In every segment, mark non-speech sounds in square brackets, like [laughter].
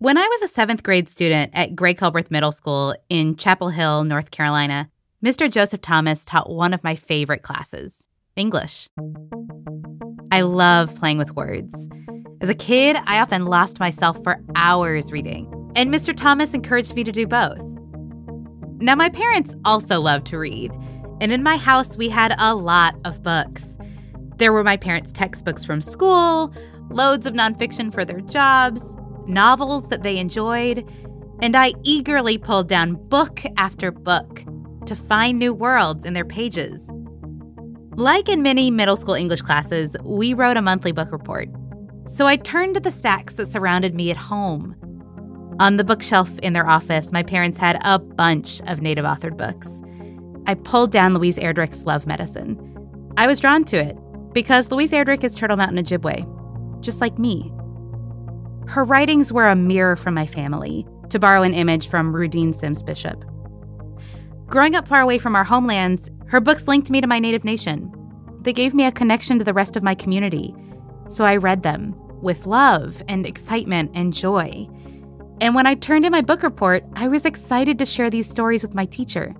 When I was a seventh grade student at Grey Culbreth Middle School in Chapel Hill, North Carolina, Mr. Joseph Thomas taught one of my favorite classes English. I love playing with words. As a kid, I often lost myself for hours reading, and Mr. Thomas encouraged me to do both. Now, my parents also loved to read, and in my house, we had a lot of books. There were my parents' textbooks from school, loads of nonfiction for their jobs, novels that they enjoyed, and I eagerly pulled down book after book to find new worlds in their pages. Like in many middle school English classes, we wrote a monthly book report. So I turned to the stacks that surrounded me at home. On the bookshelf in their office, my parents had a bunch of native authored books. I pulled down Louise Erdrich's Love Medicine. I was drawn to it because Louise Erdrich is Turtle Mountain Ojibwe, just like me. Her writings were a mirror from my family, to borrow an image from Rudine Sims Bishop. Growing up far away from our homelands, her books linked me to my native nation. They gave me a connection to the rest of my community, so I read them with love and excitement and joy. And when I turned in my book report, I was excited to share these stories with my teacher.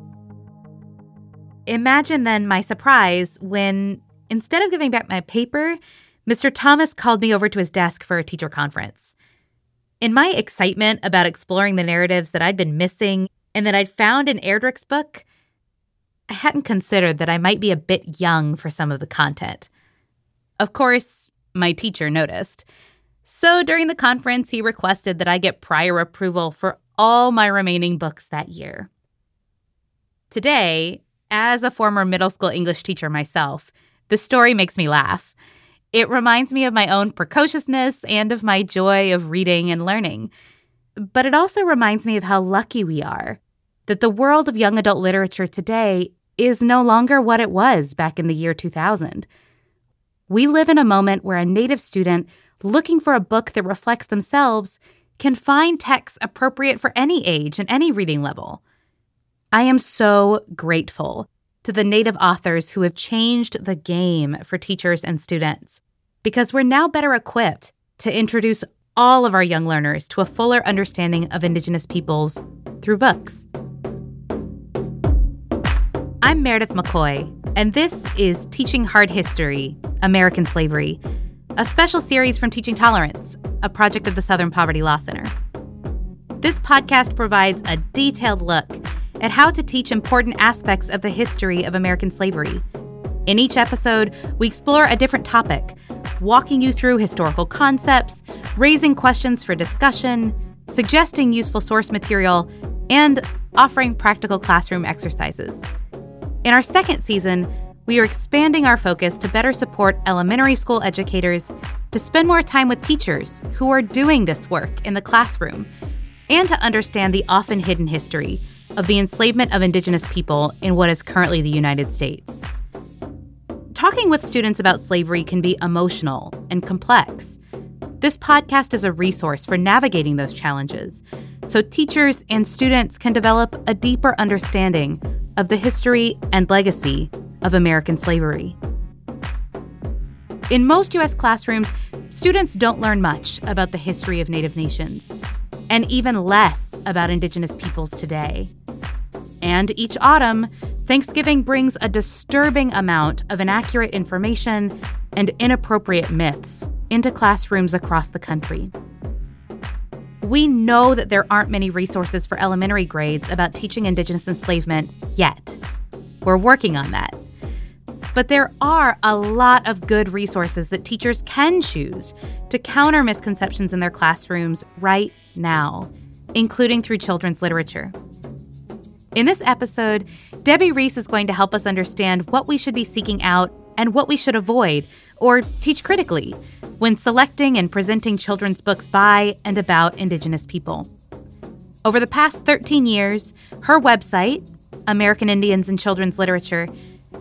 Imagine then my surprise when, instead of giving back my paper, Mr. Thomas called me over to his desk for a teacher conference. In my excitement about exploring the narratives that I'd been missing and that I'd found in Erdrich's book, I hadn't considered that I might be a bit young for some of the content. Of course, my teacher noticed. So during the conference, he requested that I get prior approval for all my remaining books that year. Today, as a former middle school English teacher myself, the story makes me laugh. It reminds me of my own precociousness and of my joy of reading and learning. But it also reminds me of how lucky we are that the world of young adult literature today is no longer what it was back in the year 2000. We live in a moment where a native student looking for a book that reflects themselves can find texts appropriate for any age and any reading level. I am so grateful to the native authors who have changed the game for teachers and students because we're now better equipped to introduce all of our young learners to a fuller understanding of Indigenous peoples through books. I'm Meredith McCoy, and this is Teaching Hard History American Slavery, a special series from Teaching Tolerance, a project of the Southern Poverty Law Center. This podcast provides a detailed look at how to teach important aspects of the history of American slavery. In each episode, we explore a different topic walking you through historical concepts, raising questions for discussion, suggesting useful source material, and offering practical classroom exercises. In our second season, we are expanding our focus to better support elementary school educators to spend more time with teachers who are doing this work in the classroom and to understand the often hidden history of the enslavement of Indigenous people in what is currently the United States. Talking with students about slavery can be emotional and complex. This podcast is a resource for navigating those challenges so teachers and students can develop a deeper understanding of the history and legacy of American slavery. In most U.S. classrooms, students don't learn much about the history of Native nations, and even less about Indigenous peoples today. And each autumn, Thanksgiving brings a disturbing amount of inaccurate information and inappropriate myths into classrooms across the country. We know that there aren't many resources for elementary grades about teaching Indigenous enslavement yet. We're working on that. But there are a lot of good resources that teachers can choose to counter misconceptions in their classrooms right now, including through children's literature. In this episode, Debbie Reese is going to help us understand what we should be seeking out and what we should avoid or teach critically when selecting and presenting children's books by and about Indigenous people. Over the past 13 years, her website, American Indians and Children's Literature,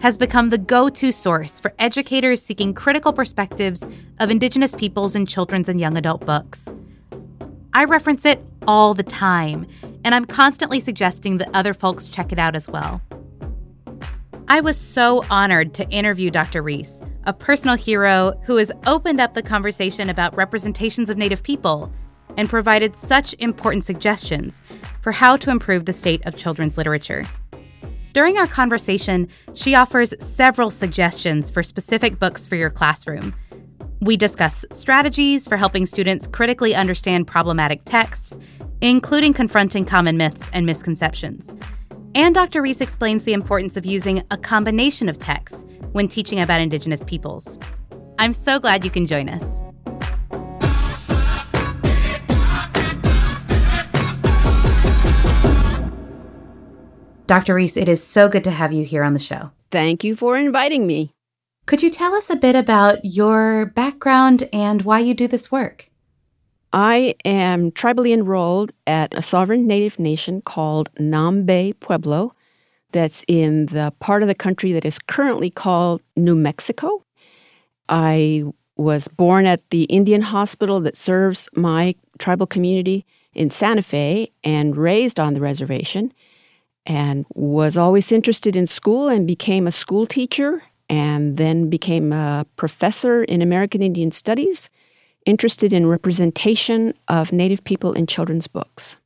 has become the go to source for educators seeking critical perspectives of Indigenous peoples in children's and young adult books. I reference it all the time, and I'm constantly suggesting that other folks check it out as well. I was so honored to interview Dr. Reese, a personal hero who has opened up the conversation about representations of Native people, and provided such important suggestions for how to improve the state of children's literature. During our conversation, she offers several suggestions for specific books for your classroom. We discuss strategies for helping students critically understand problematic texts, including confronting common myths and misconceptions. And Dr. Reese explains the importance of using a combination of texts when teaching about Indigenous peoples. I'm so glad you can join us. Dr. Reese, it is so good to have you here on the show. Thank you for inviting me. Could you tell us a bit about your background and why you do this work? I am tribally enrolled at a sovereign native nation called Nambe Pueblo, that's in the part of the country that is currently called New Mexico. I was born at the Indian hospital that serves my tribal community in Santa Fe and raised on the reservation and was always interested in school and became a school teacher and then became a professor in American Indian Studies, interested in representation of Native people in children's books.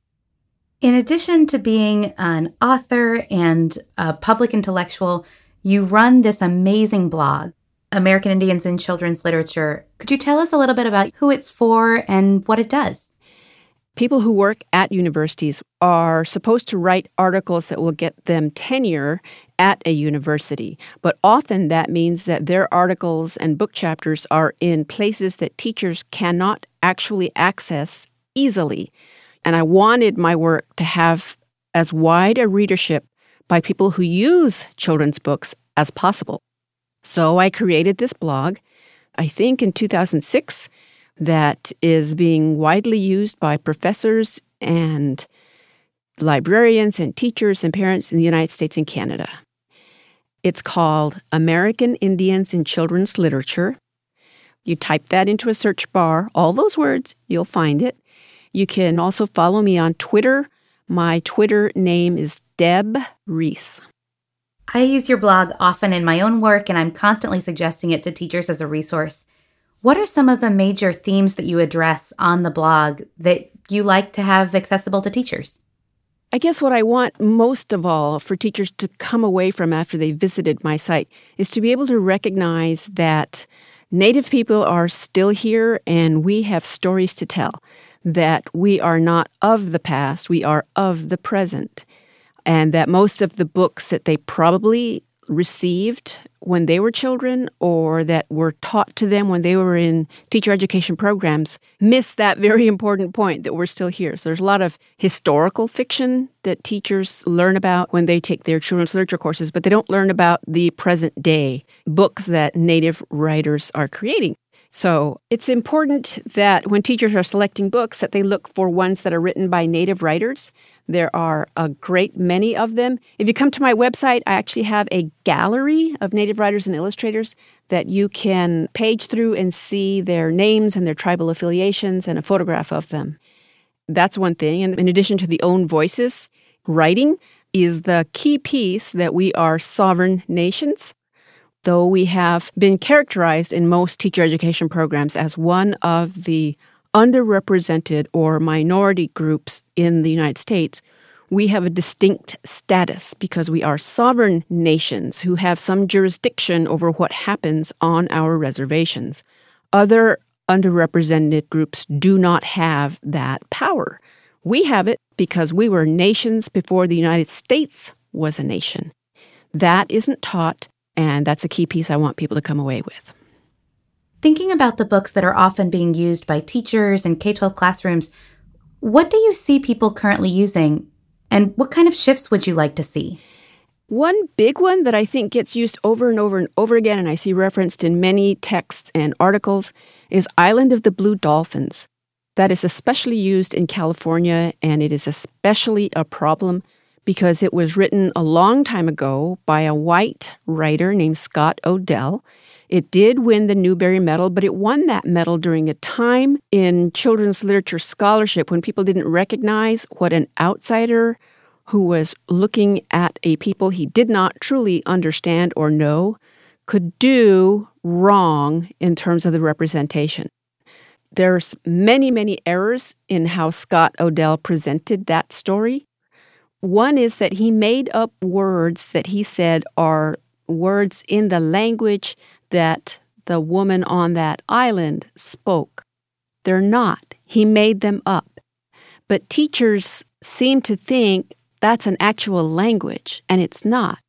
In addition to being an author and a public intellectual, you run this amazing blog, American Indians in Children's Literature. Could you tell us a little bit about who it's for and what it does? People who work at universities are supposed to write articles that will get them tenure at a university, but often that means that their articles and book chapters are in places that teachers cannot actually access easily. And I wanted my work to have as wide a readership by people who use children's books as possible. So I created this blog, I think in 2006 that is being widely used by professors and librarians and teachers and parents in the United States and Canada. It's called American Indians in Children's Literature. You type that into a search bar, all those words, you'll find it. You can also follow me on Twitter. My Twitter name is Deb Reese. I use your blog often in my own work, and I'm constantly suggesting it to teachers as a resource. What are some of the major themes that you address on the blog that you like to have accessible to teachers? I guess what I want most of all for teachers to come away from after they visited my site is to be able to recognize that Native people are still here and we have stories to tell, that we are not of the past, we are of the present, and that most of the books that they probably received when they were children or that were taught to them when they were in teacher education programs miss that very important point that we're still here. So there's a lot of historical fiction that teachers learn about when they take their children's literature courses, but they don't learn about the present day books that Native writers are creating. So it's important that when teachers are selecting books that they look for ones that are written by native writers. There are a great many of them. If you come to my website, I actually have a gallery of native writers and illustrators that you can page through and see their names and their tribal affiliations and a photograph of them. That's one thing. And in addition to the own voices, writing is the key piece that we are sovereign nations though we have been characterized in most teacher education programs as one of the underrepresented or minority groups in the United States, we have a distinct status because we are sovereign nations who have some jurisdiction over what happens on our reservations. Other underrepresented groups do not have that power. We have it because we were nations before the United States was a nation. That isn't taught and that's a key piece I want people to come away with. Thinking about the books that are often being used by teachers and K 12 classrooms, what do you see people currently using, and what kind of shifts would you like to see? One big one that I think gets used over and over and over again, and I see referenced in many texts and articles, is Island of the Blue Dolphins. That is especially used in California, and it is especially a problem because it was written a long time ago by a white writer named Scott O'Dell. It did win the Newbery Medal, but it won that medal during a time in children's literature scholarship when people didn't recognize what an outsider who was looking at a people he did not truly understand or know could do wrong in terms of the representation. there's many, many errors in how Scott O'Dell presented that story. One is that he made up words that he said are words in the language that the woman on that island spoke. They're not. He made them up. But teachers seem to think that's an actual language, and it's not.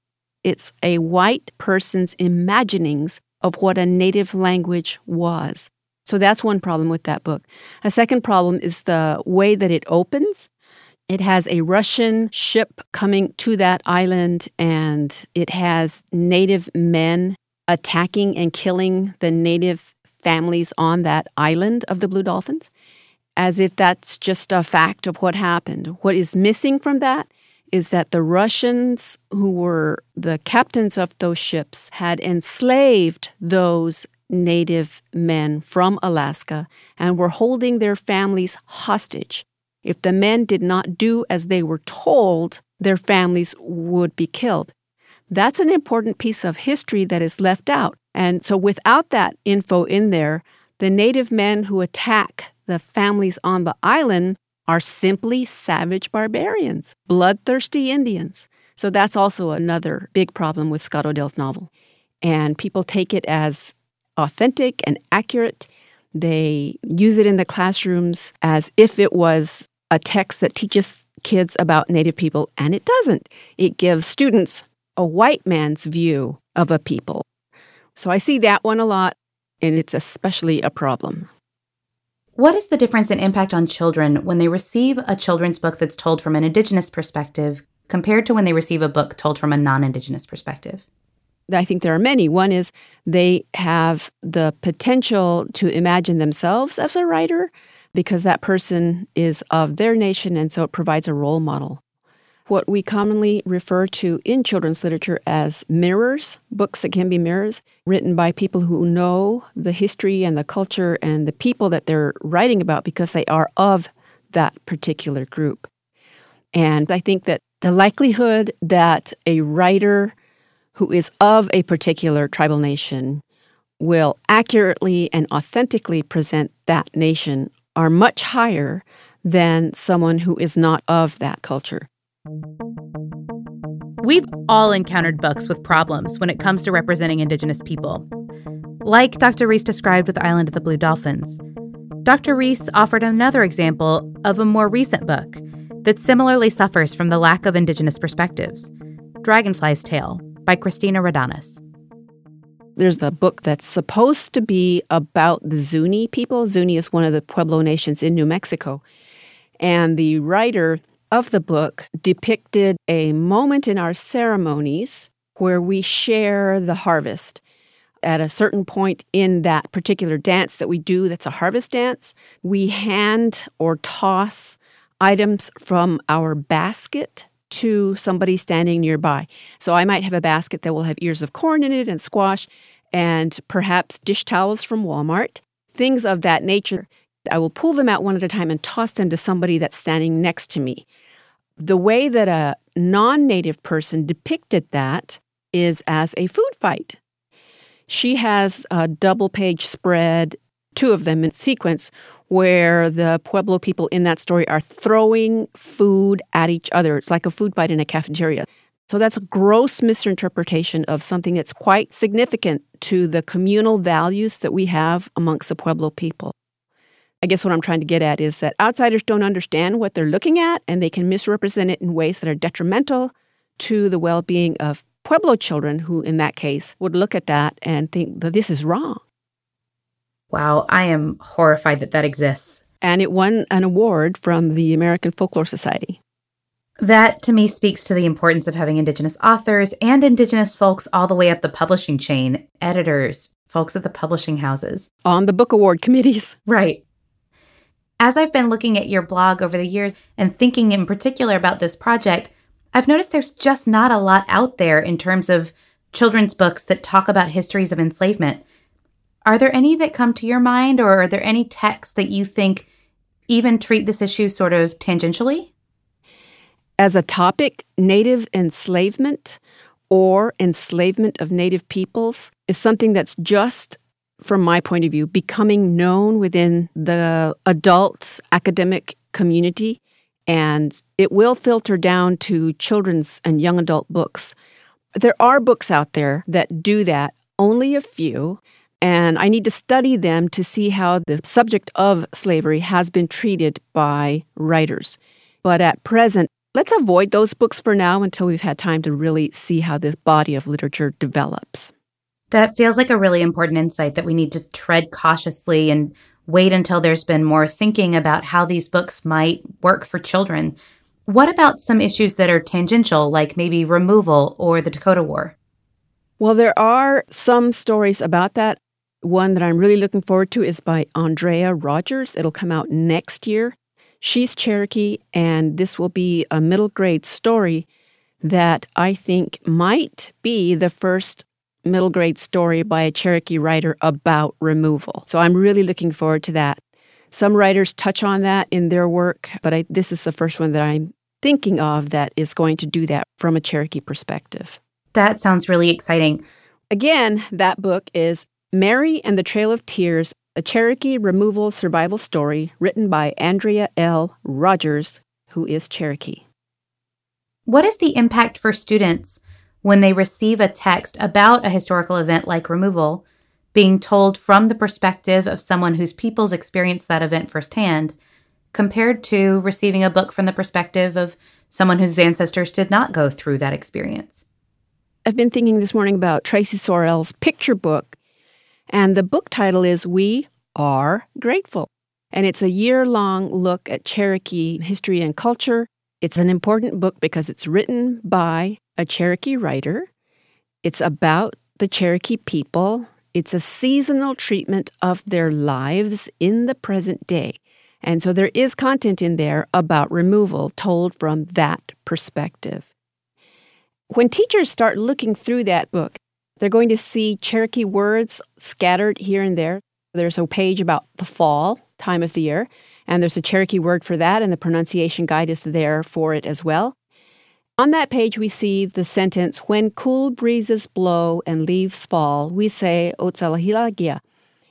It's a white person's imaginings of what a native language was. So that's one problem with that book. A second problem is the way that it opens. It has a Russian ship coming to that island, and it has native men attacking and killing the native families on that island of the Blue Dolphins, as if that's just a fact of what happened. What is missing from that is that the Russians, who were the captains of those ships, had enslaved those native men from Alaska and were holding their families hostage. If the men did not do as they were told, their families would be killed. That's an important piece of history that is left out. And so, without that info in there, the native men who attack the families on the island are simply savage barbarians, bloodthirsty Indians. So that's also another big problem with Scott O'Dell's novel. And people take it as authentic and accurate. They use it in the classrooms as if it was a text that teaches kids about Native people, and it doesn't. It gives students a white man's view of a people. So I see that one a lot, and it's especially a problem. What is the difference in impact on children when they receive a children's book that's told from an Indigenous perspective compared to when they receive a book told from a non Indigenous perspective? I think there are many. One is they have the potential to imagine themselves as a writer because that person is of their nation, and so it provides a role model what we commonly refer to in children's literature as mirrors, books that can be mirrors, written by people who know the history and the culture and the people that they're writing about because they are of that particular group. And I think that the likelihood that a writer who is of a particular tribal nation will accurately and authentically present that nation are much higher than someone who is not of that culture. We've all encountered books with problems when it comes to representing Indigenous people. Like Dr. Reese described with Island of the Blue Dolphins. Dr. Reese offered another example of a more recent book that similarly suffers from the lack of Indigenous perspectives Dragonfly's Tale by Kristina Rodanas. There's a book that's supposed to be about the Zuni people. Zuni is one of the Pueblo nations in New Mexico. And the writer of the book depicted a moment in our ceremonies where we share the harvest. At a certain point in that particular dance that we do, that's a harvest dance, we hand or toss items from our basket to somebody standing nearby. So I might have a basket that will have ears of corn in it and squash and perhaps dish towels from Walmart, things of that nature. I will pull them out one at a time and toss them to somebody that's standing next to me the way that a non native person depicted that is as a food fight. She has a double page spread, two of them in sequence, where the Pueblo people in that story are throwing food at each other. It's like a food fight in a cafeteria. So that's a gross misinterpretation of something that's quite significant to the communal values that we have amongst the Pueblo people. I guess what I'm trying to get at is that outsiders don't understand what they're looking at and they can misrepresent it in ways that are detrimental to the well being of Pueblo children, who in that case would look at that and think that this is wrong. Wow, I am horrified that that exists. And it won an award from the American Folklore Society. That to me speaks to the importance of having Indigenous authors and Indigenous folks all the way up the publishing chain, editors, folks at the publishing houses. On the book award committees. [laughs] Right. As I've been looking at your blog over the years and thinking in particular about this project, I've noticed there's just not a lot out there in terms of children's books that talk about histories of enslavement. Are there any that come to your mind, or are there any texts that you think even treat this issue sort of tangentially? As a topic, Native enslavement or enslavement of Native peoples is something that's just from my point of view, becoming known within the adult academic community, and it will filter down to children's and young adult books. There are books out there that do that, only a few, and I need to study them to see how the subject of slavery has been treated by writers. But at present, let's avoid those books for now until we've had time to really see how this body of literature develops. That feels like a really important insight that we need to tread cautiously and wait until there's been more thinking about how these books might work for children. What about some issues that are tangential, like maybe removal or the Dakota War? Well, there are some stories about that. One that I'm really looking forward to is by Andrea Rogers. It'll come out next year. She's Cherokee, and this will be a middle grade story that I think might be the first middle grade story by a Cherokee writer about removal. So I'm really looking forward to that. Some writers touch on that in their work, but I, this is the first one that I'm thinking of that is going to do that from a Cherokee perspective. That sounds really exciting. Again, that book is Mary and the Trail of Tears, a Cherokee removal survival story written by Andrea L. Rogers, who is Cherokee. What is the impact for students when they receive a text about a historical event like removal, being told from the perspective of someone whose peoples experienced that event firsthand, compared to receiving a book from the perspective of someone whose ancestors did not go through that experience? I've been thinking this morning about Traci Sorell's picture book, and the book title is We Are Grateful. And it's a year long look at Cherokee history and culture. It's an important book because it's written by a Cherokee writer. It's about the Cherokee people. It's a seasonal treatment of their lives in the present day. And so there is content in there about removal told from that perspective. When teachers start looking through that book, they're going to see Cherokee words scattered here and there. There's a page about the fall time of the year, and there's a Cherokee word for that, and the pronunciation guide is there for it as well. On that page, we see the sentence, When cool breezes blow and leaves fall, we say Otsaliheliga.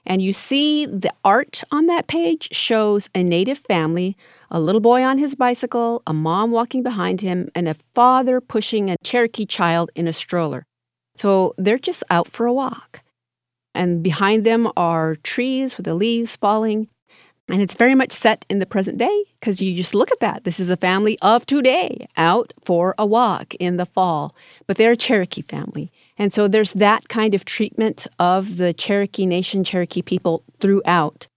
And you see the art on that page shows a native family, a little boy on his bicycle, a mom walking behind him, and a father pushing a Cherokee child in a stroller. So they're just out for a walk. And behind them are trees with the leaves falling. And it's very much set in the present day because you just look at that. This is a family of today out for a walk in the fall, but they're a Cherokee family. And so there's that kind of treatment of the Cherokee Nation, Cherokee people throughout.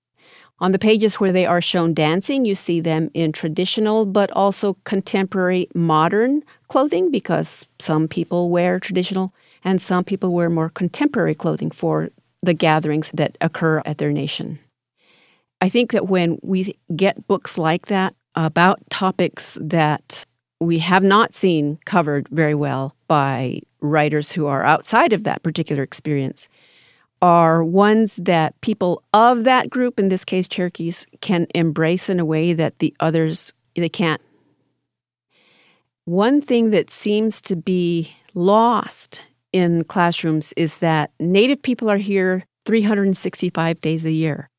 On the pages where they are shown dancing, you see them in traditional but also contemporary modern clothing because some people wear traditional and some people wear more contemporary clothing for the gatherings that occur at their nation. I think that when we get books like that about topics that we have not seen covered very well by writers who are outside of that particular experience, are ones that people of that group, in this case Cherokees, can embrace in a way that the others they can't. One thing that seems to be lost in classrooms is that Native people are here 365 days a year.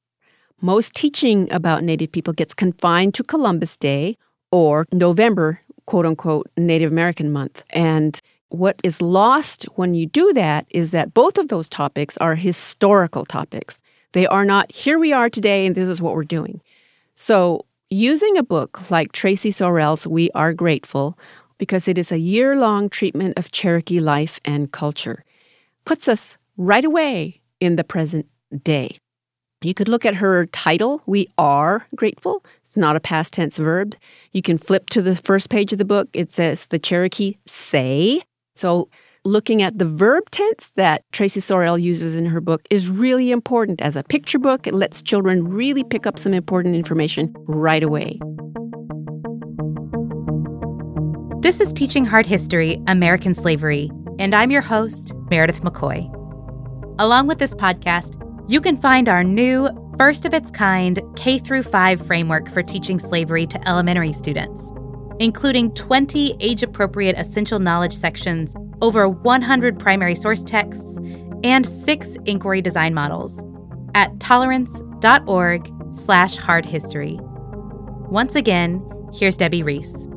Most teaching about Native people gets confined to Columbus Day or November, quote unquote, Native American month. And what is lost when you do that is that both of those topics are historical topics. They are not, here we are today and this is what we're doing. So, using a book like Traci Sorell's We Are Grateful, because it is a year long treatment of Cherokee life and culture, puts us right away in the present day. You could look at her title, We Are Grateful. It's not a past tense verb. You can flip to the first page of the book. It says the Cherokee say. So, looking at the verb tense that Traci Sorell uses in her book is really important. As a picture book, it lets children really pick up some important information right away. This is Teaching Hard History American Slavery, and I'm your host, Meredith McCoy. Along with this podcast, you can find our new, first of its kind K through 5 framework for teaching slavery to elementary students, including 20 age appropriate essential knowledge sections, over 100 primary source texts, and six inquiry design models. at tolerance.org slash hard history. Once again, here's Debbie Reese.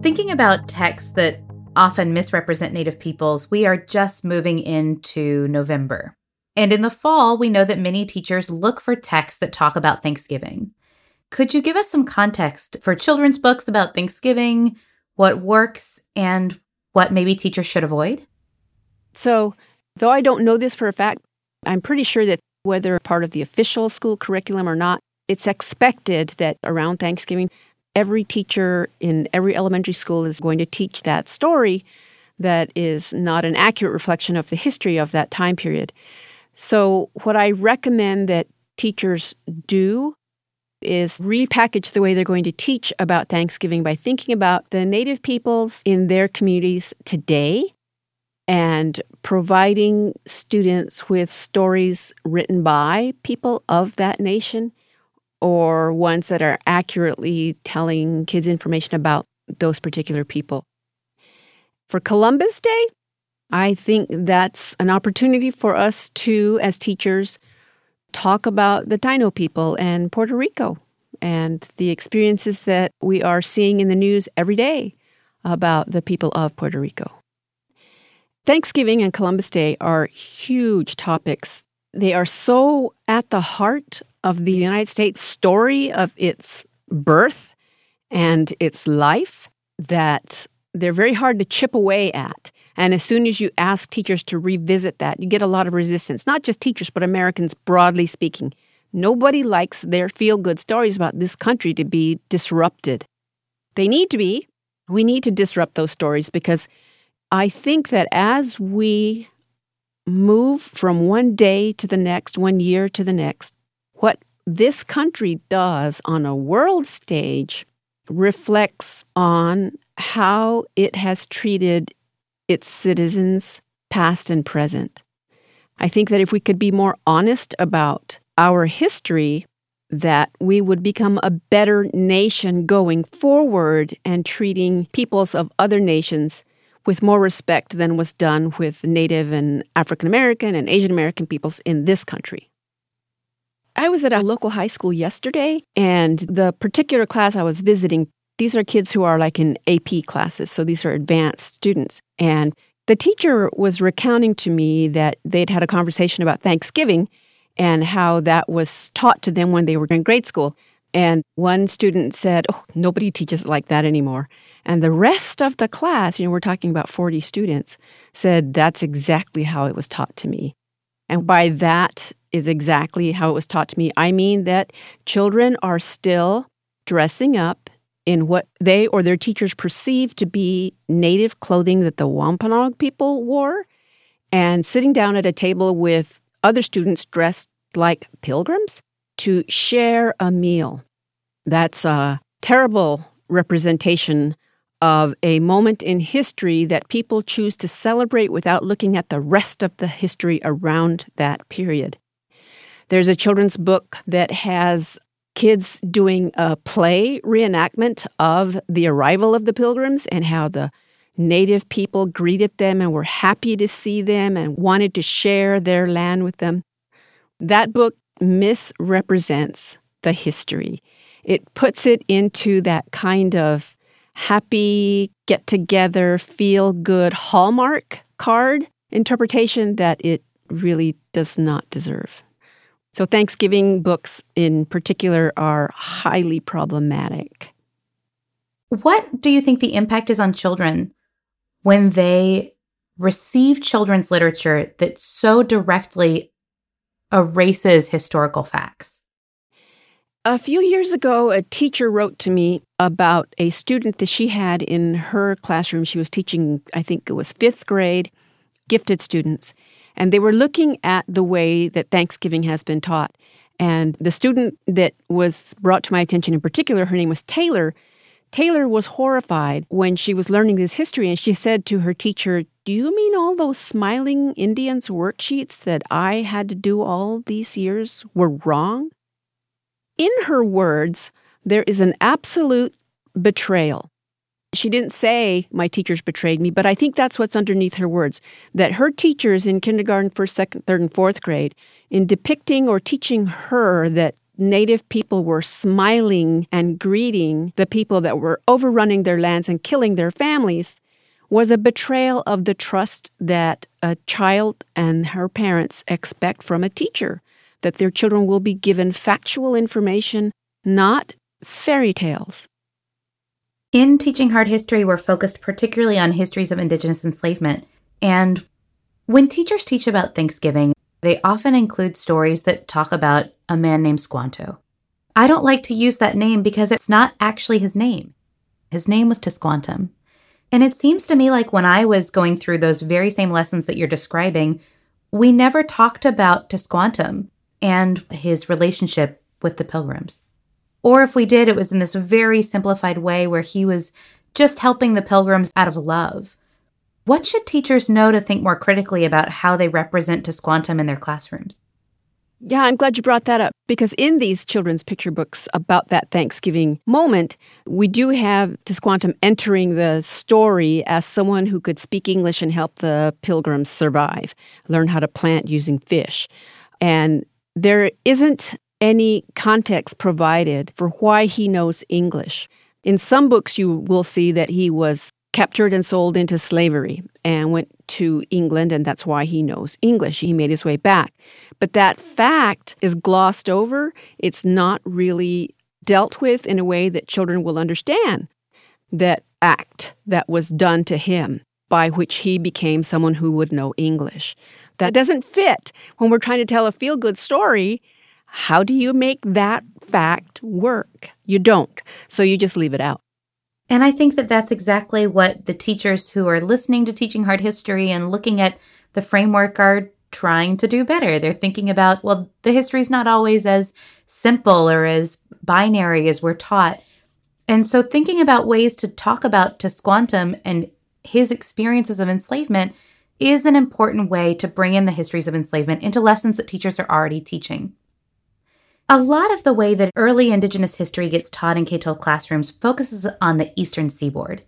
Thinking about texts that often misrepresent Native peoples, we are just moving into November. And in the fall, we know that many teachers look for texts that talk about Thanksgiving. Could you give us some context for children's books about Thanksgiving, what works, and what maybe teachers should avoid? So, though I don't know this for a fact, I'm pretty sure that whether part of the official school curriculum or not, it's expected that around Thanksgiving, every teacher in every elementary school is going to teach that story that is not an accurate reflection of the history of that time period. So, what I recommend that teachers do is repackage the way they're going to teach about Thanksgiving by thinking about the Native peoples in their communities today and providing students with stories written by people of that nation or ones that are accurately telling kids information about those particular people. For Columbus Day, I think that's an opportunity for us to, as teachers, talk about the Taino people and Puerto Rico and the experiences that we are seeing in the news every day about the people of Puerto Rico. Thanksgiving and Columbus Day are huge topics. They are so at the heart of the United States story of its birth and its life that they're very hard to chip away at. And as soon as you ask teachers to revisit that, you get a lot of resistance, not just teachers, but Americans broadly speaking. Nobody likes their feel good stories about this country to be disrupted. They need to be. We need to disrupt those stories because I think that as we move from one day to the next, one year to the next, what this country does on a world stage reflects on how it has treated its citizens, past and present. I think that if we could be more honest about our history, that we would become a better nation going forward and treating peoples of other nations with more respect than was done with Native and African American and Asian American peoples in this country. I was at a local high school yesterday, and the particular class I was visiting, these are kids who are like in AP classes, so these are advanced students. And the teacher was recounting to me that they'd had a conversation about Thanksgiving and how that was taught to them when they were in grade school. And one student said, Oh, nobody teaches it like that anymore. And the rest of the class, you know, we're talking about 40 students, said, That's exactly how it was taught to me. And by that is exactly how it was taught to me. I mean that children are still dressing up in what they or their teachers perceive to be native clothing that the Wampanoag people wore and sitting down at a table with other students dressed like pilgrims to share a meal. That's a terrible representation of a moment in history that people choose to celebrate without looking at the rest of the history around that period. There's a children's book that has kids doing a play reenactment of the arrival of the pilgrims and how the native people greeted them and were happy to see them and wanted to share their land with them. That book misrepresents the history. It puts it into that kind of happy, get together, feel good Hallmark card interpretation that it really does not deserve. So, Thanksgiving books in particular are highly problematic. What do you think the impact is on children when they receive children's literature that so directly erases historical facts? A few years ago, a teacher wrote to me about a student that she had in her classroom. She was teaching, I think it was fifth grade, gifted students. And they were looking at the way that Thanksgiving has been taught. And the student that was brought to my attention in particular, her name was Taylor. Taylor was horrified when she was learning this history, and she said to her teacher, Do you mean all those smiling Indians worksheets that I had to do all these years were wrong? In her words, there is an absolute betrayal. She didn't say, My teachers betrayed me, but I think that's what's underneath her words that her teachers in kindergarten, first, second, third, and fourth grade, in depicting or teaching her that Native people were smiling and greeting the people that were overrunning their lands and killing their families was a betrayal of the trust that a child and her parents expect from a teacher, that their children will be given factual information, not fairy tales. In Teaching Hard History, we're focused particularly on histories of Indigenous enslavement. And when teachers teach about Thanksgiving, they often include stories that talk about a man named Squanto. I don't like to use that name because it's not actually his name. His name was Tisquantum. And it seems to me like when I was going through those very same lessons that you're describing, we never talked about Tisquantum and his relationship with the pilgrims. Or if we did, it was in this very simplified way where he was just helping the pilgrims out of love. What should teachers know to think more critically about how they represent Tisquantum in their classrooms? Yeah, I'm glad you brought that up because in these children's picture books about that Thanksgiving moment, we do have Tisquantum entering the story as someone who could speak English and help the pilgrims survive, learn how to plant using fish. And there isn't any context provided for why he knows English. In some books, you will see that he was captured and sold into slavery and went to England, and that's why he knows English. He made his way back. But that fact is glossed over. It's not really dealt with in a way that children will understand that act that was done to him by which he became someone who would know English. That doesn't fit when we're trying to tell a feel good story. How do you make that fact work? You don't. So you just leave it out. And I think that that's exactly what the teachers who are listening to Teaching Hard History and looking at the framework are trying to do better. They're thinking about, well, the history is not always as simple or as binary as we're taught. And so thinking about ways to talk about Tisquantum and his experiences of enslavement is an important way to bring in the histories of enslavement into lessons that teachers are already teaching. A lot of the way that early Indigenous history gets taught in K 12 classrooms focuses on the Eastern Seaboard.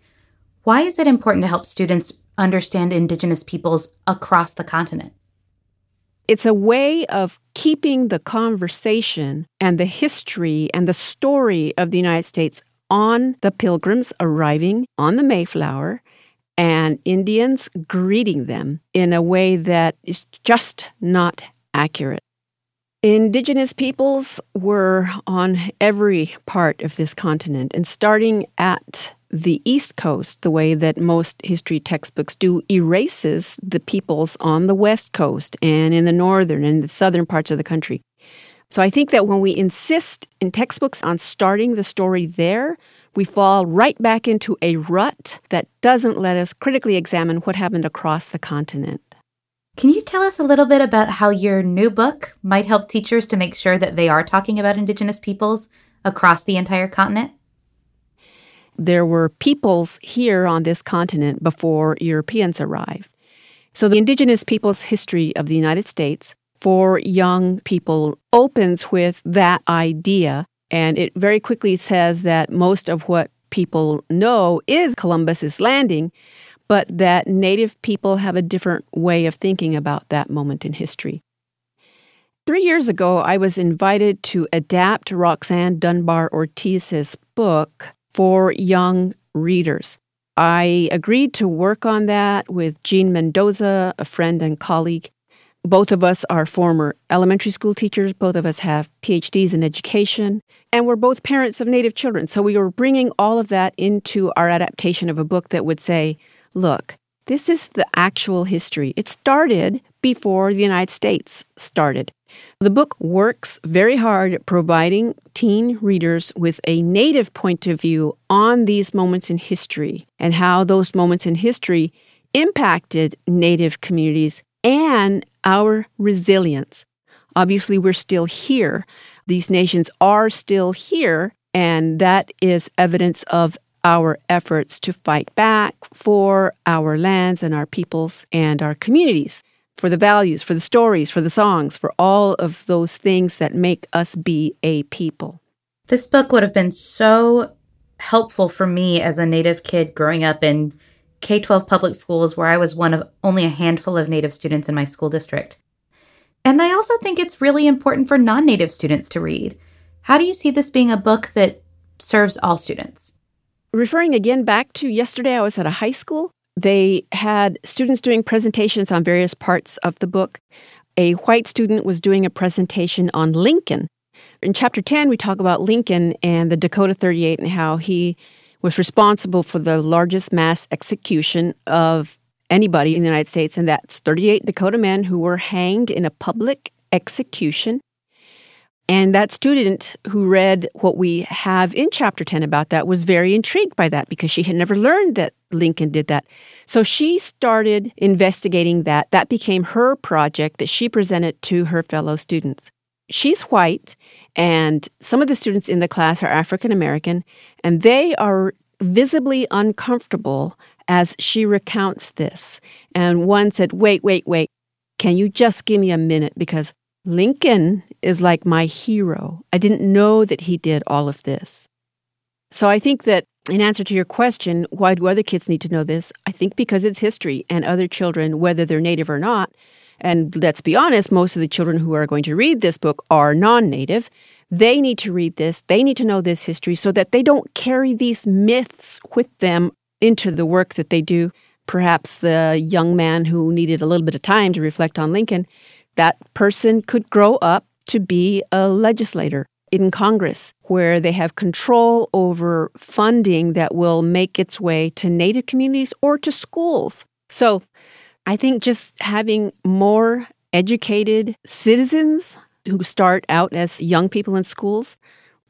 Why is it important to help students understand Indigenous peoples across the continent? It's a way of keeping the conversation and the history and the story of the United States on the pilgrims arriving on the Mayflower and Indians greeting them in a way that is just not accurate. Indigenous peoples were on every part of this continent, and starting at the East Coast, the way that most history textbooks do, erases the peoples on the West Coast and in the northern and the southern parts of the country. So I think that when we insist in textbooks on starting the story there, we fall right back into a rut that doesn't let us critically examine what happened across the continent. Can you tell us a little bit about how your new book might help teachers to make sure that they are talking about Indigenous peoples across the entire continent? there were peoples here on this continent before Europeans arrived. So the indigenous peoples' history of the United States for young people opens with that idea. And it very quickly says that most of what people know is Columbus's landing, but that Native people have a different way of thinking about that moment in history. Three years ago, I was invited to adapt Roxanne Dunbar Ortiz's book, for young readers. I agreed to work on that with Jean Mendoza, a friend and colleague. Both of us are former elementary school teachers. Both of us have PhDs in education. And we're both parents of Native children. So we were bringing all of that into our adaptation of a book that would say, look, this is the actual history. It started before the United States started. The book works very hard at providing teen readers with a native point of view on these moments in history and how those moments in history impacted native communities and our resilience. Obviously, we're still here. These nations are still here, and that is evidence of our efforts to fight back for our lands and our peoples and our communities for the values, for the stories, for the songs, for all of those things that make us be a people. This book would have been so helpful for me as a Native kid growing up in K 12 public schools where I was one of only a handful of Native students in my school district. And I also think it's really important for non Native students to read. How do you see this being a book that serves all students? Referring again back to yesterday, I was at a high school. They had students doing presentations on various parts of the book. A white student was doing a presentation on Lincoln. In chapter 10, we talk about Lincoln and the Dakota 38 and how he was responsible for the largest mass execution of anybody in the United States, and that's 38 Dakota men who were hanged in a public execution. And that student who read what we have in chapter 10 about that was very intrigued by that because she had never learned that Lincoln did that. So she started investigating that. That became her project that she presented to her fellow students. She's white, and some of the students in the class are African American, and they are visibly uncomfortable as she recounts this. And one said, Wait, wait, wait. Can you just give me a minute? Because Lincoln is like my hero. I didn't know that he did all of this. So I think that in answer to your question, why do other kids need to know this? I think because it's history and other children, whether they're native or not, and let's be honest, most of the children who are going to read this book are non native. They need to read this, they need to know this history so that they don't carry these myths with them into the work that they do. Perhaps the young man who needed a little bit of time to reflect on Lincoln, that person could grow up to be a legislator in Congress where they have control over funding that will make its way to Native communities or to schools. So I think just having more educated citizens who start out as young people in schools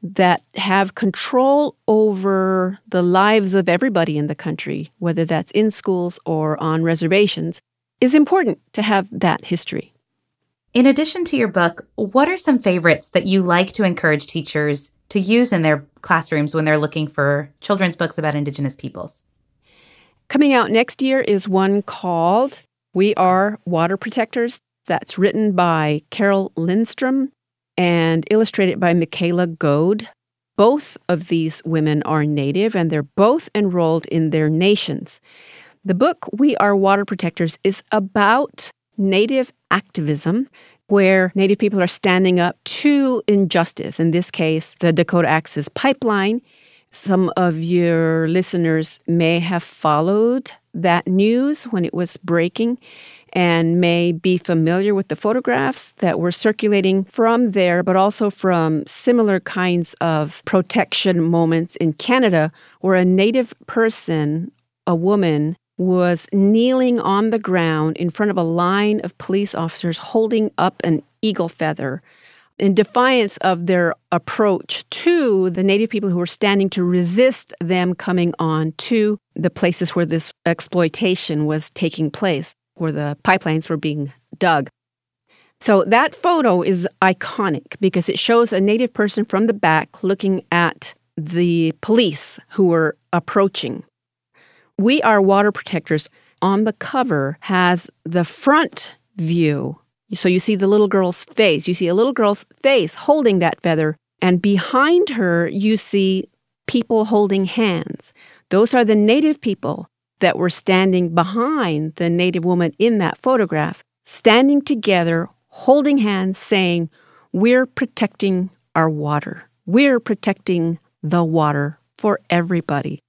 that have control over the lives of everybody in the country, whether that's in schools or on reservations, is important to have that history. In addition to your book, what are some favorites that you like to encourage teachers to use in their classrooms when they're looking for children's books about Indigenous peoples? Coming out next year is one called We Are Water Protectors. That's written by Carole Lindstrom and illustrated by Michaela Goade. Both of these women are Native and they're both enrolled in their nations. The book, We Are Water Protectors, is about Native activism where Native people are standing up to injustice. In this case, the Dakota Access Pipeline some of your listeners may have followed that news when it was breaking and may be familiar with the photographs that were circulating from there, but also from similar kinds of protection moments in Canada where a Native person, a woman, was kneeling on the ground in front of a line of police officers holding up an eagle feather in defiance of their approach to the native people who were standing to resist them coming on to the places where this exploitation was taking place, where the pipelines were being dug. So that photo is iconic because it shows a native person from the back looking at the police who were approaching. We Are Water Protectors on the cover has the front view so you see the little girl's face. You see a little girl's face holding that feather. And behind her, you see people holding hands. Those are the native people that were standing behind the native woman in that photograph, standing together, holding hands, saying, We're protecting our water. We're protecting the water for everybody.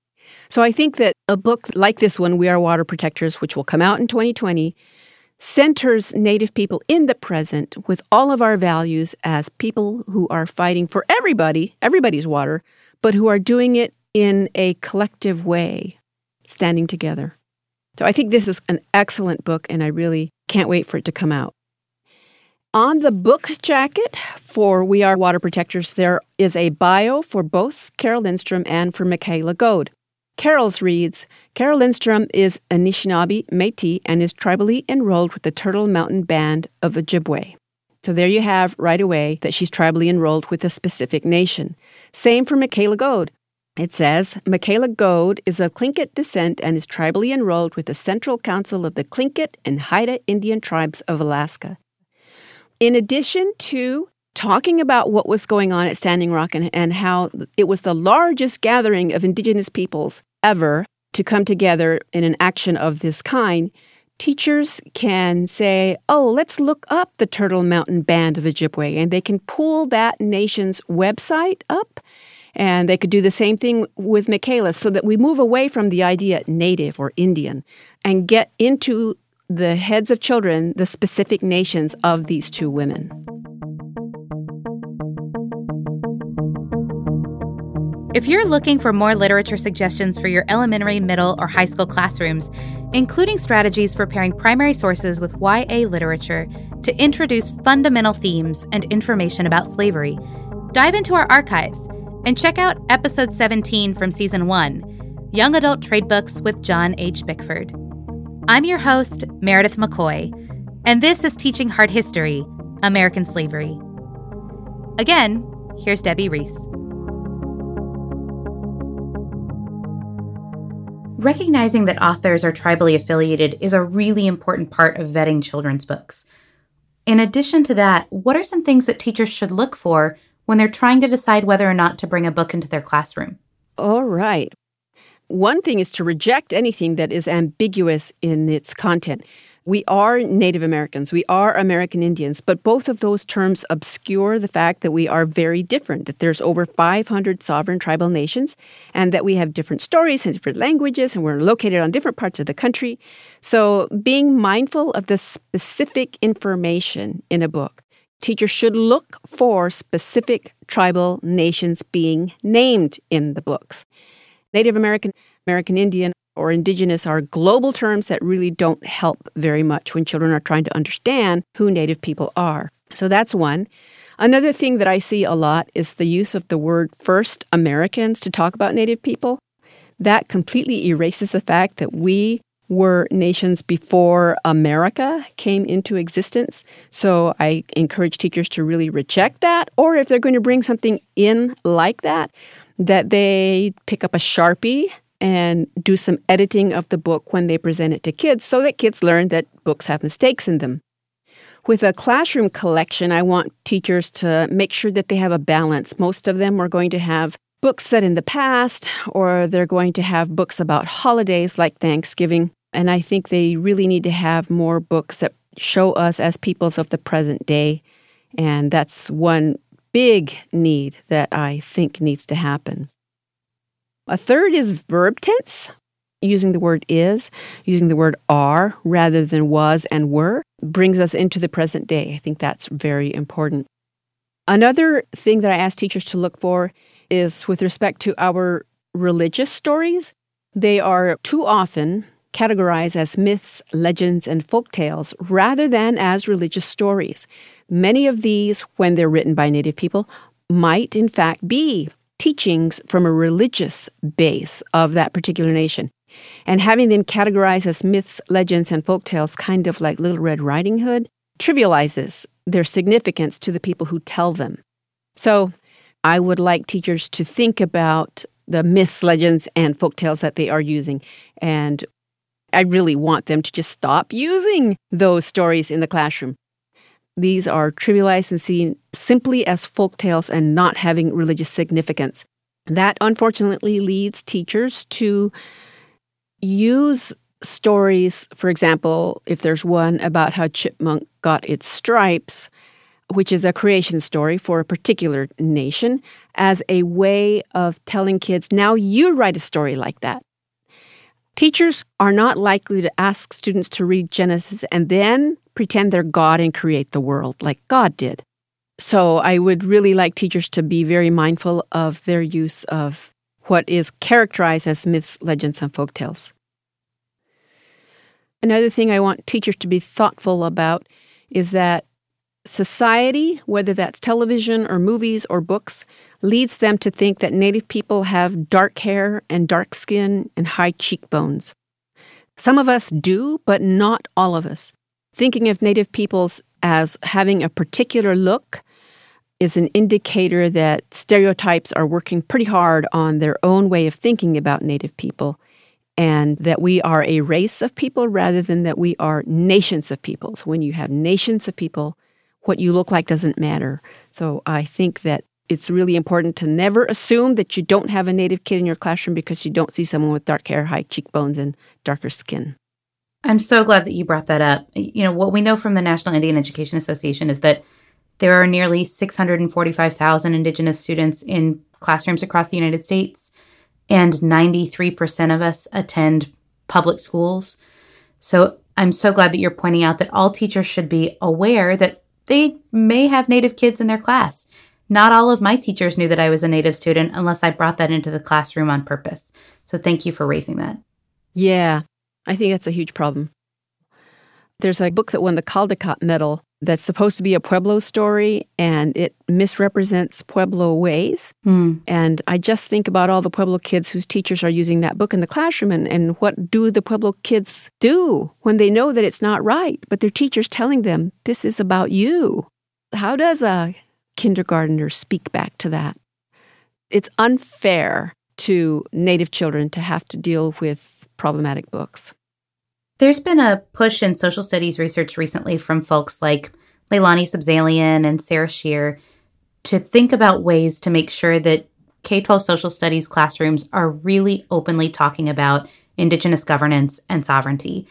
So I think that a book like this one, We Are Water Protectors, which will come out in 2020, centers Native people in the present with all of our values as people who are fighting for everybody, everybody's water, but who are doing it in a collective way, standing together. So I think this is an excellent book, and I really can't wait for it to come out. On the book jacket for We Are Water Protectors, there is a bio for both Carole Lindstrom and for Michaela Goade. Carole's reads Carole Lindstrom is Anishinaabe Metis and is tribally enrolled with the Turtle Mountain Band of Ojibwe. So there you have right away that she's tribally enrolled with a specific nation. Same for Michaela Goade. It says Michaela Goade is of Tlingit descent and is tribally enrolled with the Central Council of the Tlingit and Haida Indian Tribes of Alaska. In addition to talking about what was going on at Standing Rock and, and how it was the largest gathering of indigenous peoples ever to come together in an action of this kind, teachers can say, oh, let's look up the Turtle Mountain Band of Ojibwe, and they can pull that nation's website up. And they could do the same thing with Michaela's so that we move away from the idea native or Indian and get into the heads of children the specific nations of these two women. If you're looking for more literature suggestions for your elementary, middle, or high school classrooms, including strategies for pairing primary sources with YA literature to introduce fundamental themes and information about slavery, dive into our archives and check out episode 17 from season 1 Young Adult Trade Books with John H. Bickford. I'm your host, Meredith McCoy, and this is Teaching Hard History American Slavery. Again, here's Debbie Reese. Recognizing that authors are tribally affiliated is a really important part of vetting children's books. In addition to that, what are some things that teachers should look for when they're trying to decide whether or not to bring a book into their classroom? All right. One thing is to reject anything that is ambiguous in its content. We are Native Americans, we are American Indians, but both of those terms obscure the fact that we are very different, that there's over 500 sovereign tribal nations, and that we have different stories and different languages, and we're located on different parts of the country. So, being mindful of the specific information in a book, teachers should look for specific tribal nations being named in the books. Native American, American Indian, or indigenous are global terms that really don't help very much when children are trying to understand who Native people are. So that's one. Another thing that I see a lot is the use of the word first Americans to talk about Native people. That completely erases the fact that we were nations before America came into existence. So I encourage teachers to really reject that, or if they're going to bring something in like that, that they pick up a Sharpie and do some editing of the book when they present it to kids so that kids learn that books have mistakes in them. With a classroom collection, I want teachers to make sure that they have a balance. Most of them are going to have books set in the past, or they're going to have books about holidays like Thanksgiving. And I think they really need to have more books that show us as peoples of the present day. And that's one big need that I think needs to happen. A third is verb tense, using the word is, using the word are rather than was and were, brings us into the present day. I think that's very important. Another thing that I ask teachers to look for is with respect to our religious stories. They are too often categorized as myths, legends, and folk tales rather than as religious stories. Many of these, when they're written by Native people, might in fact be teachings from a religious base of that particular nation. And having them categorized as myths, legends, and folk tales, kind of like Little Red Riding Hood, trivializes their significance to the people who tell them. So I would like teachers to think about the myths, legends, and folk tales that they are using. And I really want them to just stop using those stories in the classroom. These are trivialized and seen simply as folk tales and not having religious significance. That unfortunately leads teachers to use stories, for example, if there's one about how Chipmunk got its stripes, which is a creation story for a particular nation, as a way of telling kids, now you write a story like that. Teachers are not likely to ask students to read Genesis and then pretend they're God and create the world like God did. So I would really like teachers to be very mindful of their use of what is characterized as myths, legends, and folk tales. Another thing I want teachers to be thoughtful about is that society, whether that's television or movies or books, leads them to think that Native people have dark hair and dark skin and high cheekbones. Some of us do, but not all of us. Thinking of Native peoples as having a particular look is an indicator that stereotypes are working pretty hard on their own way of thinking about Native people, and that we are a race of people rather than that we are nations of peoples. When you have nations of people, what you look like doesn't matter. So I think that it's really important to never assume that you don't have a Native kid in your classroom because you don't see someone with dark hair, high cheekbones, and darker skin. I'm so glad that you brought that up. You know, what we know from the National Indian Education Association is that there are nearly 645,000 Indigenous students in classrooms across the United States, and 93% of us attend public schools. So I'm so glad that you're pointing out that all teachers should be aware that they may have Native kids in their class. Not all of my teachers knew that I was a Native student unless I brought that into the classroom on purpose. So thank you for raising that. Yeah, I think that's a huge problem. There's a book that won the Caldecott Medal that's supposed to be a Pueblo story and it misrepresents Pueblo ways. Mm. And I just think about all the Pueblo kids whose teachers are using that book in the classroom and, and what do the Pueblo kids do when they know that it's not right, but their teacher's telling them, this is about you. How does a kindergartner speak back to that? It's unfair to Native children to have to deal with problematic books. There's been a push in social studies research recently from folks like Leilani Sabzalian and Sarah Shear to think about ways to make sure that K 12 social studies classrooms are really openly talking about Indigenous governance and sovereignty.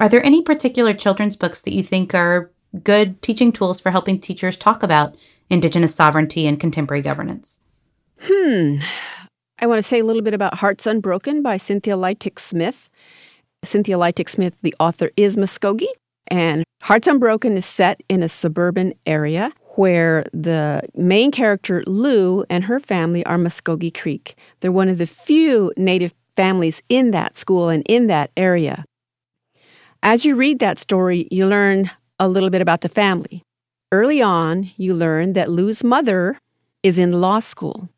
Are there any particular children's books that you think are good teaching tools for helping teachers talk about Indigenous sovereignty and contemporary governance? Hmm. I want to say a little bit about Hearts Unbroken by Cynthia Leitich Smith. Cynthia Leitich Smith, the author, is Muskogee, and Hearts Unbroken is set in a suburban area where the main character, Lou, and her family are Muskogee Creek. They're one of the few Native families in that school and in that area. As you read that story, you learn a little bit about the family. Early on, you learn that Lou's mother is in law school.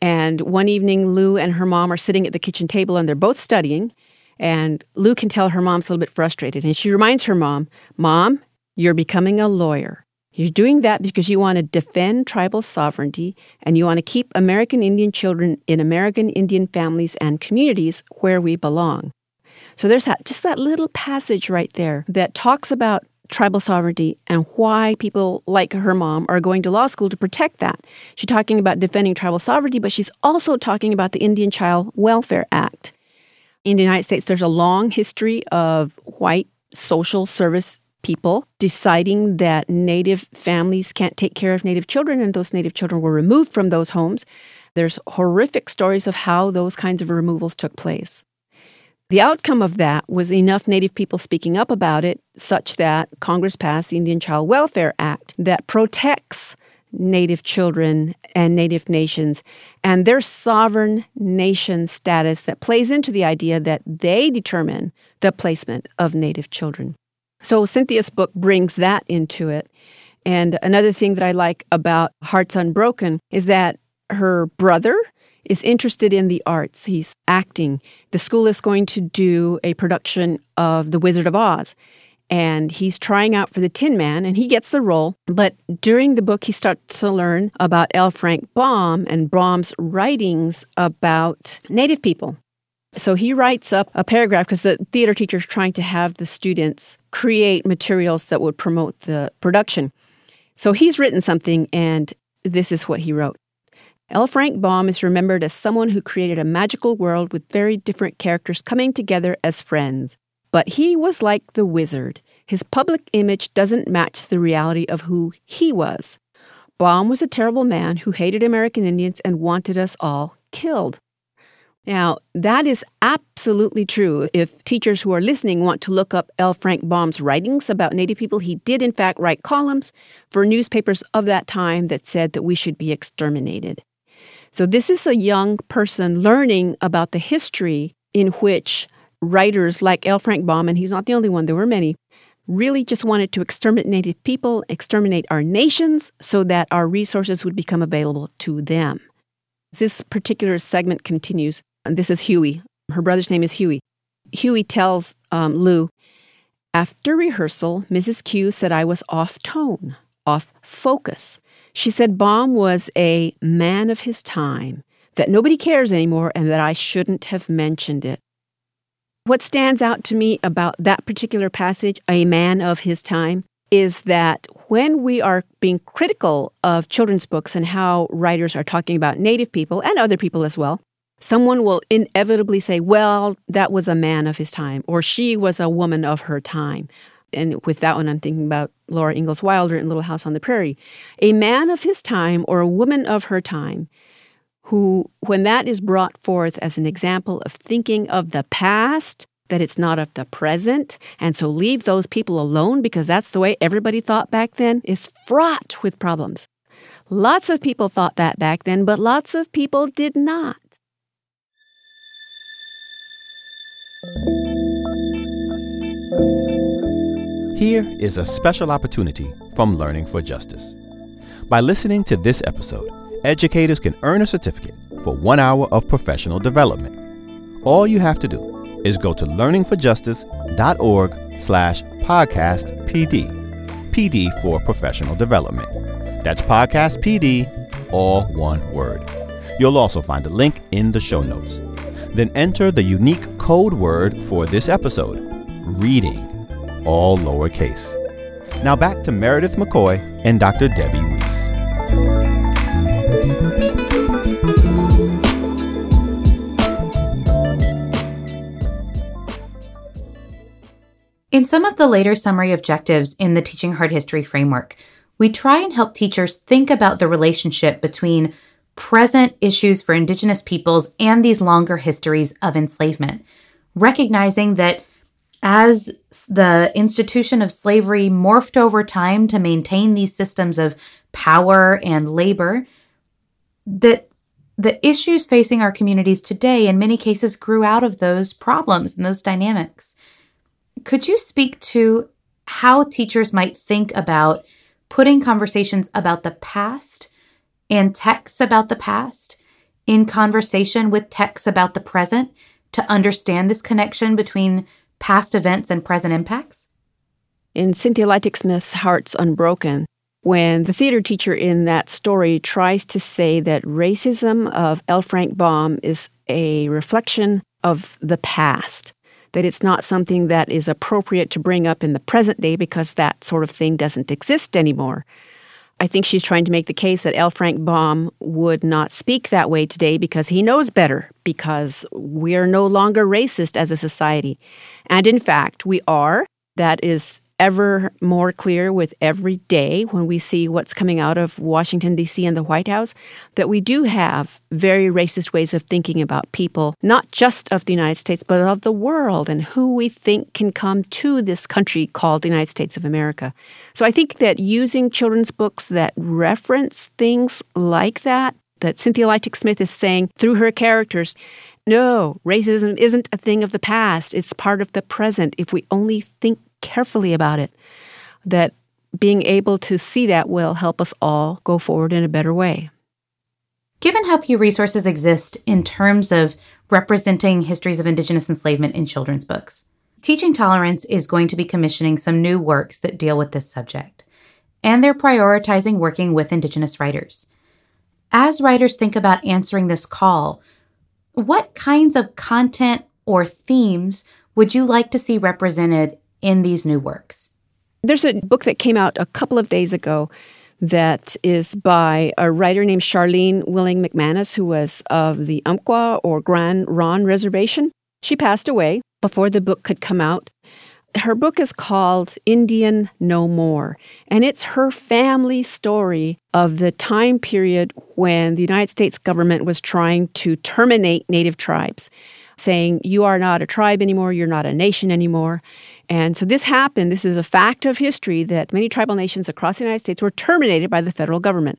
And one evening, Lou and her mom are sitting at the kitchen table and they're both studying. And Lou can tell her mom's a little bit frustrated. And she reminds her mom, Mom, you're becoming a lawyer. You're doing that because you want to defend tribal sovereignty and you want to keep American Indian children in American Indian families and communities where we belong. So there's that, just that little passage right there that talks about tribal sovereignty and why people like her mom are going to law school to protect that. She's talking about defending tribal sovereignty, but she's also talking about the Indian Child Welfare Act in the United States, there's a long history of white social service people deciding that Native families can't take care of Native children, and those Native children were removed from those homes. There's horrific stories of how those kinds of removals took place. The outcome of that was enough Native people speaking up about it, such that Congress passed the Indian Child Welfare Act that protects Native children and Native nations and their sovereign nation status that plays into the idea that they determine the placement of Native children. So Cynthia's book brings that into it. And another thing that I like about Hearts Unbroken is that her brother is interested in the arts. He's acting. The school is going to do a production of The Wizard of Oz and he's trying out for the Tin Man and he gets the role. But during the book, he starts to learn about L. Frank Baum and Baum's writings about Native people. So he writes up a paragraph because the theater teacher is trying to have the students create materials that would promote the production. So he's written something, and this is what he wrote. L. Frank Baum is remembered as someone who created a magical world with very different characters coming together as friends. But he was like the wizard. His public image doesn't match the reality of who he was. Baum was a terrible man who hated American Indians and wanted us all killed. Now, that is absolutely true. If teachers who are listening want to look up L. Frank Baum's writings about Native people, he did, in fact, write columns for newspapers of that time that said that we should be exterminated. So, this is a young person learning about the history in which writers like L. Frank Baum, and he's not the only one, there were many, really just wanted to exterminate people, exterminate our nations, so that our resources would become available to them. This particular segment continues, and this is Huey. Her brother's name is Huey. Huey tells um, Lou, after rehearsal, Mrs. Q said I was off tone, off focus. She said Baum was a man of his time, that nobody cares anymore, and that I shouldn't have mentioned it. What stands out to me about that particular passage, a man of his time, is that when we are being critical of children's books and how writers are talking about Native people and other people as well, someone will inevitably say, well, that was a man of his time, or she was a woman of her time. And with that one, I'm thinking about Laura Ingalls Wilder in Little House on the Prairie. A man of his time or a woman of her time who, when that is brought forth as an example of thinking of the past, that it's not of the present, and so leave those people alone because that's the way everybody thought back then, is fraught with problems. Lots of people thought that back then, but lots of people did not. Here is a special opportunity from Learning for Justice. By listening to this episode, educators can earn a certificate for one hour of professional development. All you have to do is go to learningforjustice.org slash podcast PD. PD for professional development. That's podcast PD, all one word. You'll also find a link in the show notes. Then enter the unique code word for this episode reading, all lowercase. Now back to Meredith McCoy and Dr. Debbie Reese. In some of the later summary objectives in the Teaching Hard History framework, we try and help teachers think about the relationship between present issues for Indigenous peoples and these longer histories of enslavement, recognizing that as the institution of slavery morphed over time to maintain these systems of power and labor, that the issues facing our communities today in many cases grew out of those problems and those dynamics. Could you speak to how teachers might think about putting conversations about the past and texts about the past in conversation with texts about the present to understand this connection between past events and present impacts? In Cynthia Leitich Smith's Hearts Unbroken, when the theater teacher in that story tries to say that racism of L. Frank Baum is a reflection of the past, that it's not something that is appropriate to bring up in the present day because that sort of thing doesn't exist anymore. I think she's trying to make the case that L. Frank Baum would not speak that way today because he knows better, because we are no longer racist as a society. And in fact, we are. That is ever more clear with every day when we see what's coming out of Washington, D.C. and the White House, that we do have very racist ways of thinking about people, not just of the United States, but of the world and who we think can come to this country called the United States of America. So I think that using children's books that reference things like that, that Cynthia Leitich Smith is saying through her characters, no, racism isn't a thing of the past. It's part of the present if we only think carefully about it, that being able to see that will help us all go forward in a better way. Given how few resources exist in terms of representing histories of Indigenous enslavement in children's books, Teaching Tolerance is going to be commissioning some new works that deal with this subject, and they're prioritizing working with Indigenous writers. As writers think about answering this call, what kinds of content or themes would you like to see represented in these new works? There's a book that came out a couple of days ago that is by a writer named Charlene Willing McManus, who was of the Umpqua or Grand Ronde Reservation. She passed away before the book could come out. Her book is called Indian No More, and it's her family story of the time period when the United States government was trying to terminate Native tribes, saying, You are not a tribe anymore, you're not a nation anymore. And so this happened. This is a fact of history that many tribal nations across the United States were terminated by the federal government.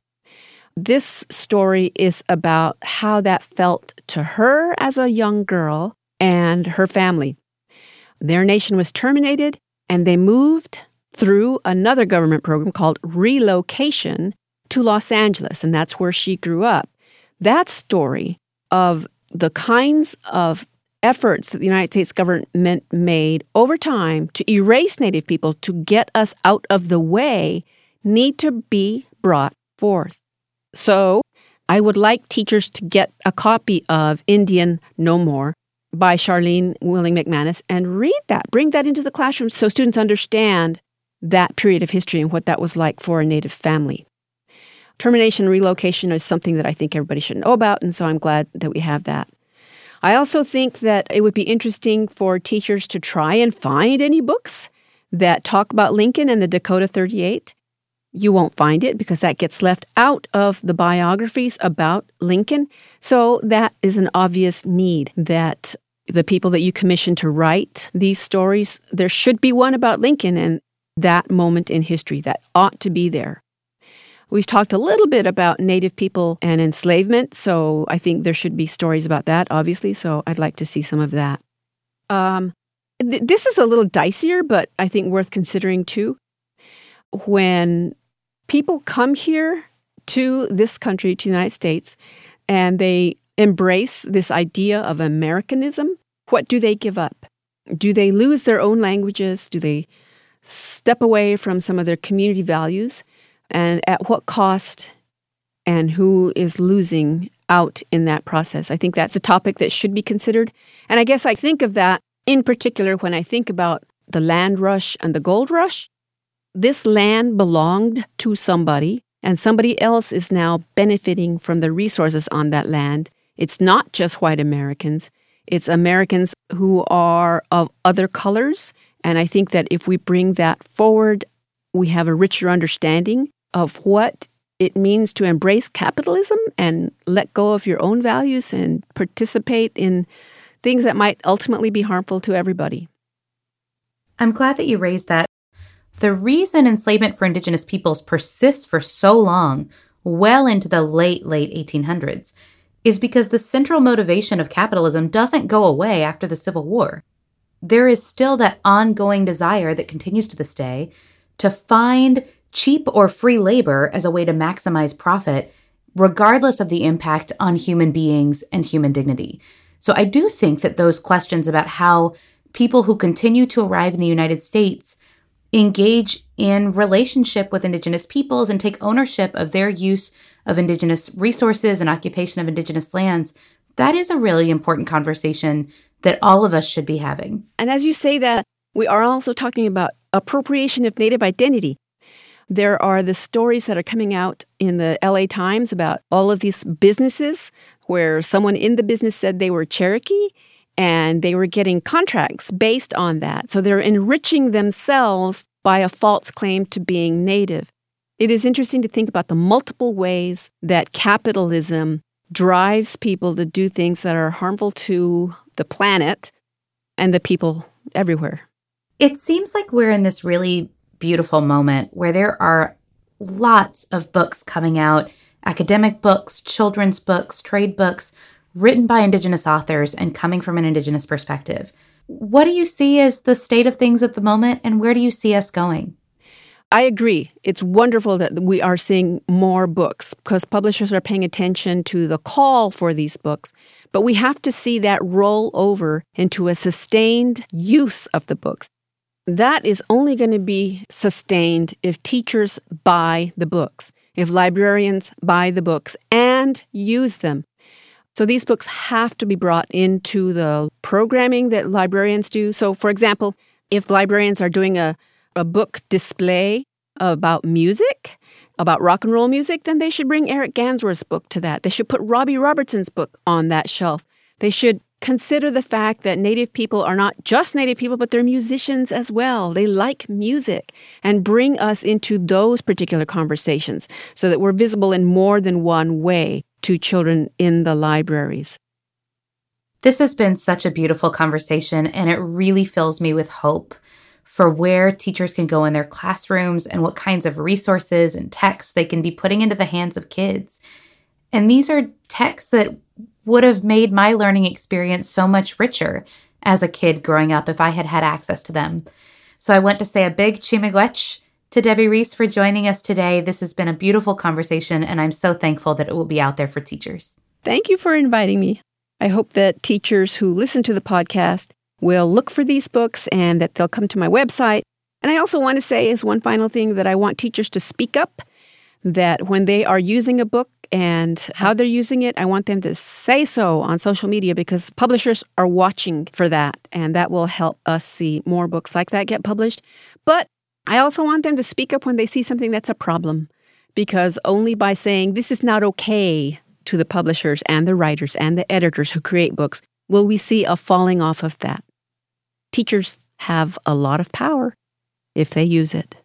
This story is about how that felt to her as a young girl and her family. Their nation was terminated, and they moved through another government program called relocation to Los Angeles, and that's where she grew up. That story of the kinds of efforts that the United States government made over time to erase Native people to get us out of the way need to be brought forth. So, I would like teachers to get a copy of Indian No More by Charlene Willing McManus and read that. Bring that into the classroom so students understand that period of history and what that was like for a Native family. Termination relocation is something that I think everybody should know about, and so I'm glad that we have that. I also think that it would be interesting for teachers to try and find any books that talk about Lincoln and the Dakota 38. You won't find it because that gets left out of the biographies about Lincoln. So that is an obvious need that the people that you commission to write these stories, there should be one about Lincoln and that moment in history that ought to be there. We've talked a little bit about Native people and enslavement, so I think there should be stories about that, obviously. So I'd like to see some of that. Um, th- this is a little dicier, but I think worth considering too. When people come here to this country, to the United States, and they embrace this idea of Americanism, what do they give up? Do they lose their own languages? Do they step away from some of their community values? And at what cost and who is losing out in that process. I think that's a topic that should be considered. And I guess I think of that in particular when I think about the land rush and the gold rush. This land belonged to somebody, and somebody else is now benefiting from the resources on that land. It's not just white Americans, it's Americans who are of other colors. And I think that if we bring that forward, we have a richer understanding of what it means to embrace capitalism and let go of your own values and participate in things that might ultimately be harmful to everybody. I'm glad that you raised that. The reason enslavement for indigenous peoples persists for so long, well into the late, late 1800s, is because the central motivation of capitalism doesn't go away after the Civil War. There is still that ongoing desire that continues to this day to find cheap or free labor as a way to maximize profit, regardless of the impact on human beings and human dignity. So I do think that those questions about how people who continue to arrive in the United States engage in relationship with indigenous peoples and take ownership of their use of indigenous resources and occupation of indigenous lands that is a really important conversation that all of us should be having. And as you say that, we are also talking about appropriation of native identity. There are the stories that are coming out in the LA Times about all of these businesses where someone in the business said they were Cherokee and they were getting contracts based on that. So they're enriching themselves by a false claim to being native. It is interesting to think about the multiple ways that capitalism drives people to do things that are harmful to the planet and the people everywhere. It seems like we're in this really beautiful moment where there are lots of books coming out academic books, children's books, trade books written by Indigenous authors and coming from an Indigenous perspective. What do you see as the state of things at the moment, and where do you see us going? I agree. It's wonderful that we are seeing more books because publishers are paying attention to the call for these books. But we have to see that roll over into a sustained use of the books. That is only going to be sustained if teachers buy the books, if librarians buy the books and use them. So these books have to be brought into the programming that librarians do. So, for example, if librarians are doing a, a book display about music, about rock and roll music, then they should bring Eric Gansworth's book to that. They should put Robbie Robertson's book on that shelf. They should consider the fact that Native people are not just Native people, but they're musicians as well. They like music and bring us into those particular conversations so that we're visible in more than one way to children in the libraries. This has been such a beautiful conversation, and it really fills me with hope for where teachers can go in their classrooms and what kinds of resources and texts they can be putting into the hands of kids. And these are texts that would have made my learning experience so much richer as a kid growing up if I had had access to them. So I want to say a big chi-miigwech to Debbie Reese for joining us today. This has been a beautiful conversation, and I'm so thankful that it will be out there for teachers. Thank you for inviting me. I hope that teachers who listen to the podcast will look for these books and that they'll come to my website. And I also want to say, as one final thing, that I want teachers to speak up that when they are using a book and how they're using it, I want them to say so on social media because publishers are watching for that. And that will help us see more books like that get published. But I also want them to speak up when they see something that's a problem, because only by saying this is not okay to the publishers and the writers and the editors who create books will we see a falling off of that. Teachers have a lot of power if they use it.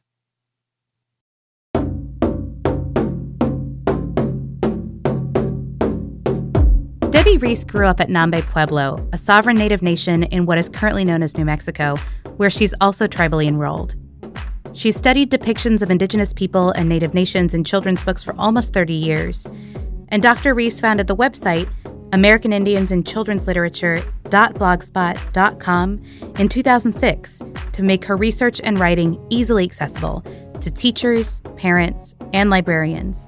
Debbie Reese grew up at Nambe Pueblo, a sovereign native nation in what is currently known as New Mexico, where she's also tribally enrolled. She studied depictions of indigenous people and native nations in children's books for almost 30 years. And Dr. Reese founded the website American Indians in Children's Literature.blogspot.com in 2006 to make her research and writing easily accessible to teachers, parents, and librarians.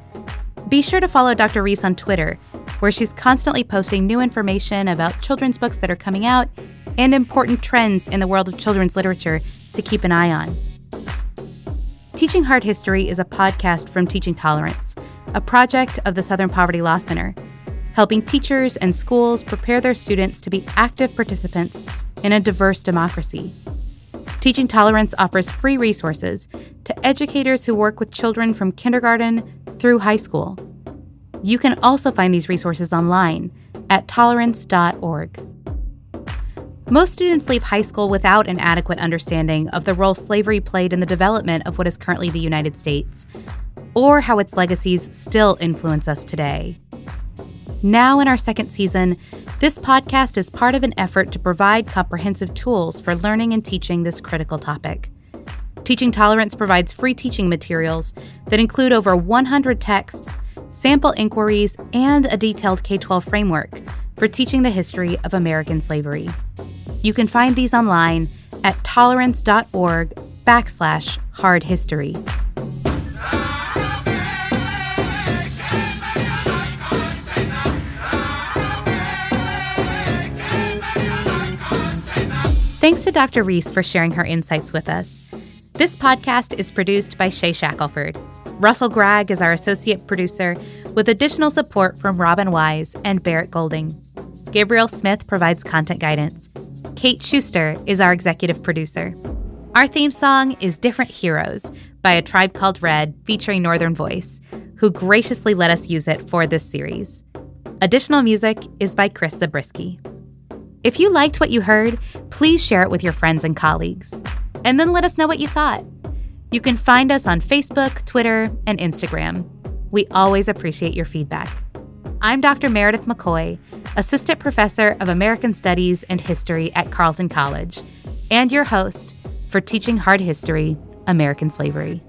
Be sure to follow Dr. Reese on Twitter where she's constantly posting new information about children's books that are coming out and important trends in the world of children's literature to keep an eye on. Teaching Hard History is a podcast from Teaching Tolerance, a project of the Southern Poverty Law Center, helping teachers and schools prepare their students to be active participants in a diverse democracy. Teaching Tolerance offers free resources to educators who work with children from kindergarten through high school. You can also find these resources online at tolerance.org. Most students leave high school without an adequate understanding of the role slavery played in the development of what is currently the United States, or how its legacies still influence us today. Now, in our second season, this podcast is part of an effort to provide comprehensive tools for learning and teaching this critical topic. Teaching Tolerance provides free teaching materials that include over 100 texts sample inquiries, and a detailed K 12 framework for teaching the history of American slavery. You can find these online at tolerance.org backslash hard history. Thanks to Dr. Reese for sharing her insights with us. This podcast is produced by Shea Shackelford. Russell Gregg is our associate producer, with additional support from Robin Wise and Barrett Golding. Gabriel Smith provides content guidance. Kate Schuster is our executive producer. Our theme song is Different Heroes by a tribe called Red featuring Northern Voice, who graciously let us use it for this series. Additional music is by Chris Zabriskie. If you liked what you heard, please share it with your friends and colleagues. And then let us know what you thought. You can find us on Facebook, Twitter, and Instagram. We always appreciate your feedback. I'm Dr. Meredith McCoy, Assistant Professor of American Studies and History at Carleton College, and your host for Teaching Hard History American Slavery.